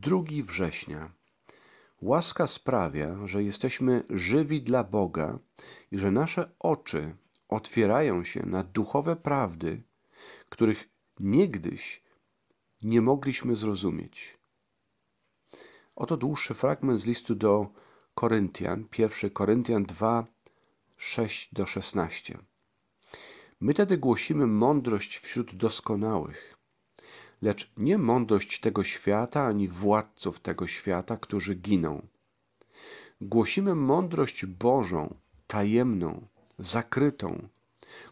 2 września. Łaska sprawia, że jesteśmy żywi dla Boga i że nasze oczy otwierają się na duchowe prawdy, których niegdyś nie mogliśmy zrozumieć. Oto dłuższy fragment z listu do Koryntian, 1 Koryntian 2, 6 do 16. My tedy głosimy mądrość wśród doskonałych, lecz nie mądrość tego świata ani władców tego świata, którzy giną. Głosimy mądrość Bożą, tajemną, zakrytą,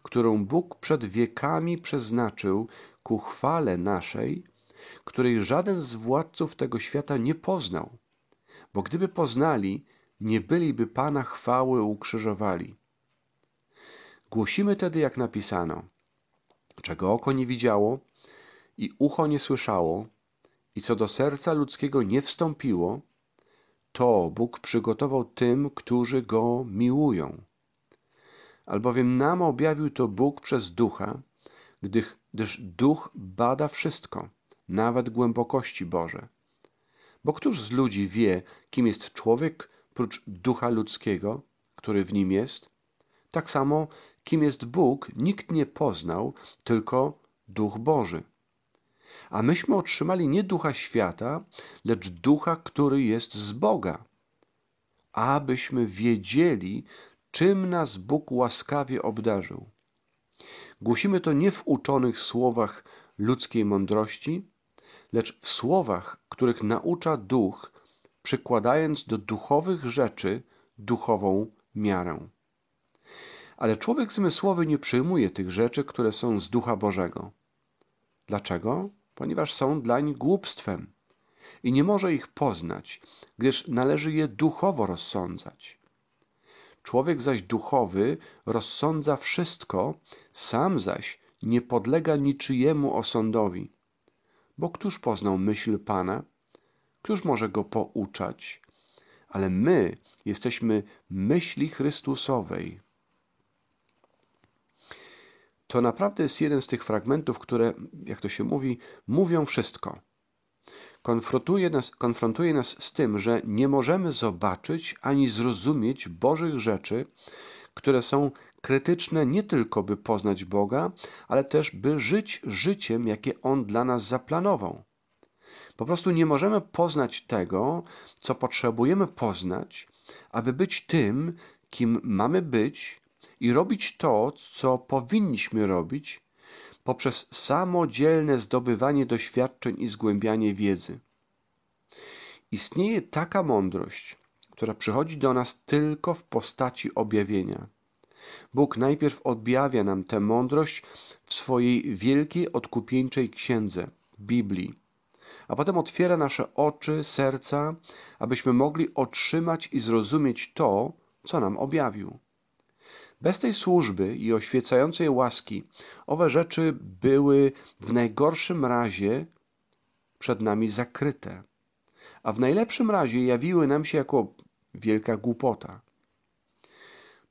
którą Bóg przed wiekami przeznaczył ku chwale naszej, której żaden z władców tego świata nie poznał, bo gdyby poznali, nie byliby Pana chwały ukrzyżowali. Głosimy tedy, jak napisano, czego oko nie widziało i ucho nie słyszało, i co do serca ludzkiego nie wstąpiło, to Bóg przygotował tym, którzy Go miłują. Albowiem nam objawił to Bóg przez Ducha, gdyż Duch bada wszystko, nawet głębokości Boże. Bo któż z ludzi wie, kim jest człowiek prócz ducha ludzkiego, który w nim jest? Tak samo, kim jest Bóg, nikt nie poznał, tylko duch Boży. A myśmy otrzymali nie ducha świata, lecz ducha, który jest z Boga, abyśmy wiedzieli, czym nas Bóg łaskawie obdarzył. Głosimy to nie w uczonych słowach ludzkiej mądrości, lecz w słowach, których naucza duch, przykładając do duchowych rzeczy duchową miarę. Ale człowiek zmysłowy nie przyjmuje tych rzeczy, które są z ducha Bożego. Dlaczego? Ponieważ są dlań głupstwem i nie może ich poznać, gdyż należy je duchowo rozsądzać. Człowiek zaś duchowy rozsądza wszystko, sam zaś nie podlega niczyjemu osądowi. Bo któż poznał myśl Pana? Któż może go pouczać? Ale my jesteśmy myśli Chrystusowej. To naprawdę jest jeden z tych fragmentów, które, jak to się mówi, mówią wszystko. Konfrontuje nas, konfrontuje nas z tym, że nie możemy zobaczyć ani zrozumieć Bożych rzeczy, które są krytyczne nie tylko, by poznać Boga, ale też, by żyć życiem, jakie On dla nas zaplanował. Po prostu nie możemy poznać tego, co potrzebujemy poznać, aby być tym, kim mamy być i robić to, co powinniśmy robić, poprzez samodzielne zdobywanie doświadczeń i zgłębianie wiedzy. Istnieje taka mądrość, która przychodzi do nas tylko w postaci objawienia. Bóg najpierw objawia nam tę mądrość w swojej wielkiej odkupieńczej księdze Biblii, a potem otwiera nasze oczy, serca, abyśmy mogli otrzymać i zrozumieć to, co nam objawił. Bez tej służby i oświecającej łaski owe rzeczy były w najgorszym razie przed nami zakryte, a w najlepszym razie jawiły nam się jako wielka głupota.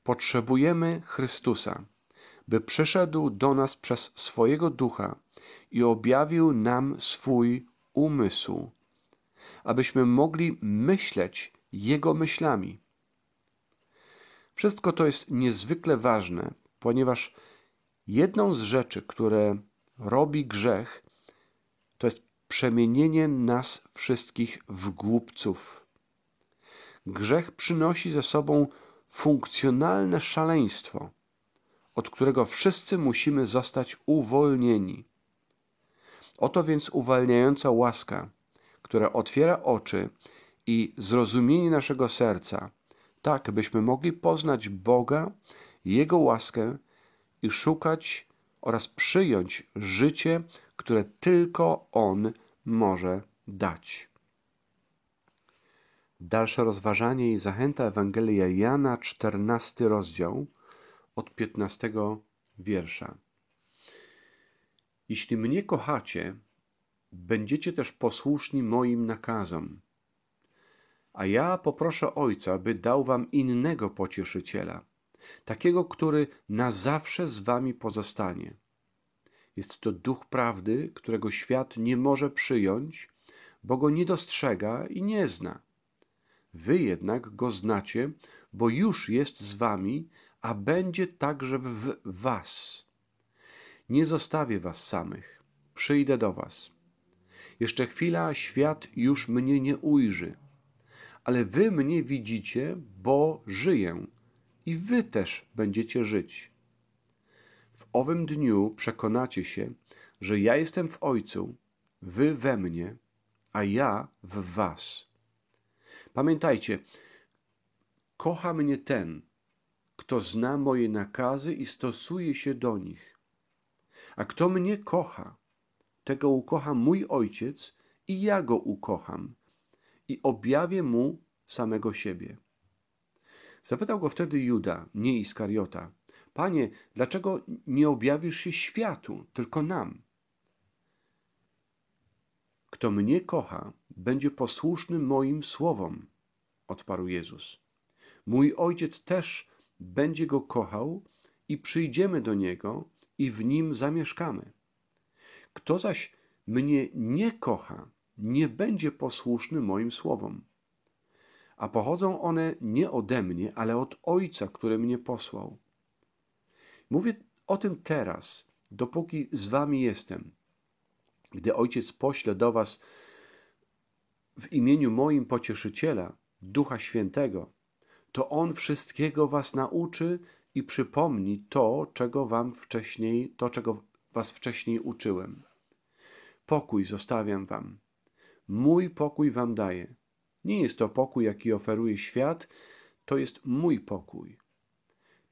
Potrzebujemy Chrystusa, by przyszedł do nas przez swojego ducha i objawił nam swój umysł, abyśmy mogli myśleć Jego myślami. Wszystko to jest niezwykle ważne, ponieważ jedną z rzeczy, które robi grzech, to jest przemienienie nas wszystkich w głupców. Grzech przynosi ze sobą funkcjonalne szaleństwo, od którego wszyscy musimy zostać uwolnieni. Oto więc uwalniająca łaska, która otwiera oczy i zrozumienie naszego serca, tak byśmy mogli poznać Boga, Jego łaskę i szukać oraz przyjąć życie, które tylko On może dać. Dalsze rozważanie i zachęta Ewangelia Jana, 14 rozdział, od 15 wiersza. Jeśli mnie kochacie, będziecie też posłuszni moim nakazom. A ja poproszę Ojca, by dał wam innego pocieszyciela, takiego, który na zawsze z wami pozostanie. Jest to duch prawdy, którego świat nie może przyjąć, bo go nie dostrzega i nie zna. Wy jednak go znacie, bo już jest z wami, a będzie także w was. Nie zostawię was samych, przyjdę do was. Jeszcze chwila, świat już mnie nie ujrzy, ale wy mnie widzicie, bo żyję i wy też będziecie żyć. W owym dniu przekonacie się, że ja jestem w Ojcu, wy we mnie, a ja w was. Pamiętajcie, kocha mnie ten, kto zna moje nakazy i stosuje się do nich. A kto mnie kocha, tego ukocha mój Ojciec i ja go ukocham i objawię mu samego siebie. Zapytał go wtedy Juda, nie Iskariota, Panie, dlaczego nie objawisz się światu, tylko nam? Kto mnie kocha, będzie posłuszny moim słowom, odparł Jezus. Mój ojciec też będzie go kochał i przyjdziemy do niego i w nim zamieszkamy. Kto zaś mnie nie kocha, nie będzie posłuszny moim słowom. A pochodzą one nie ode mnie, ale od Ojca, który mnie posłał. Mówię o tym teraz, dopóki z wami jestem. Gdy Ojciec pośle do was w imieniu moim pocieszyciela, Ducha Świętego, to On wszystkiego was nauczy i przypomni to, czego wam wcześniej, to, czego was wcześniej uczyłem. Pokój zostawiam wam. Mój pokój wam daję. Nie jest to pokój, jaki oferuje świat, to jest mój pokój.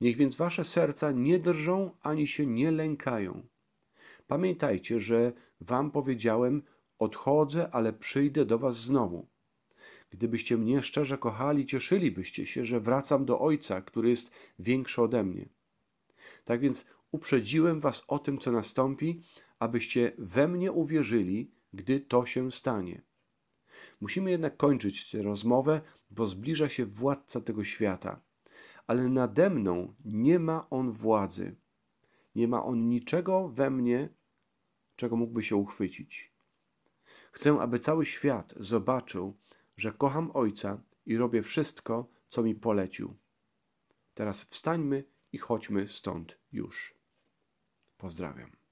Niech więc wasze serca nie drżą ani się nie lękają. Pamiętajcie, że wam powiedziałem: Odchodzę, ale przyjdę do was znowu. Gdybyście mnie szczerze kochali, cieszylibyście się, że wracam do Ojca, który jest większy ode mnie. Tak więc uprzedziłem was o tym, co nastąpi, abyście we mnie uwierzyli, gdy to się stanie. Musimy jednak kończyć tę rozmowę, bo zbliża się władca tego świata. Ale nade mną nie ma on władzy. Nie ma on niczego we mnie, czego mógłby się uchwycić. Chcę, aby cały świat zobaczył, że kocham Ojca i robię wszystko, co mi polecił. Teraz wstańmy i chodźmy stąd już. Pozdrawiam.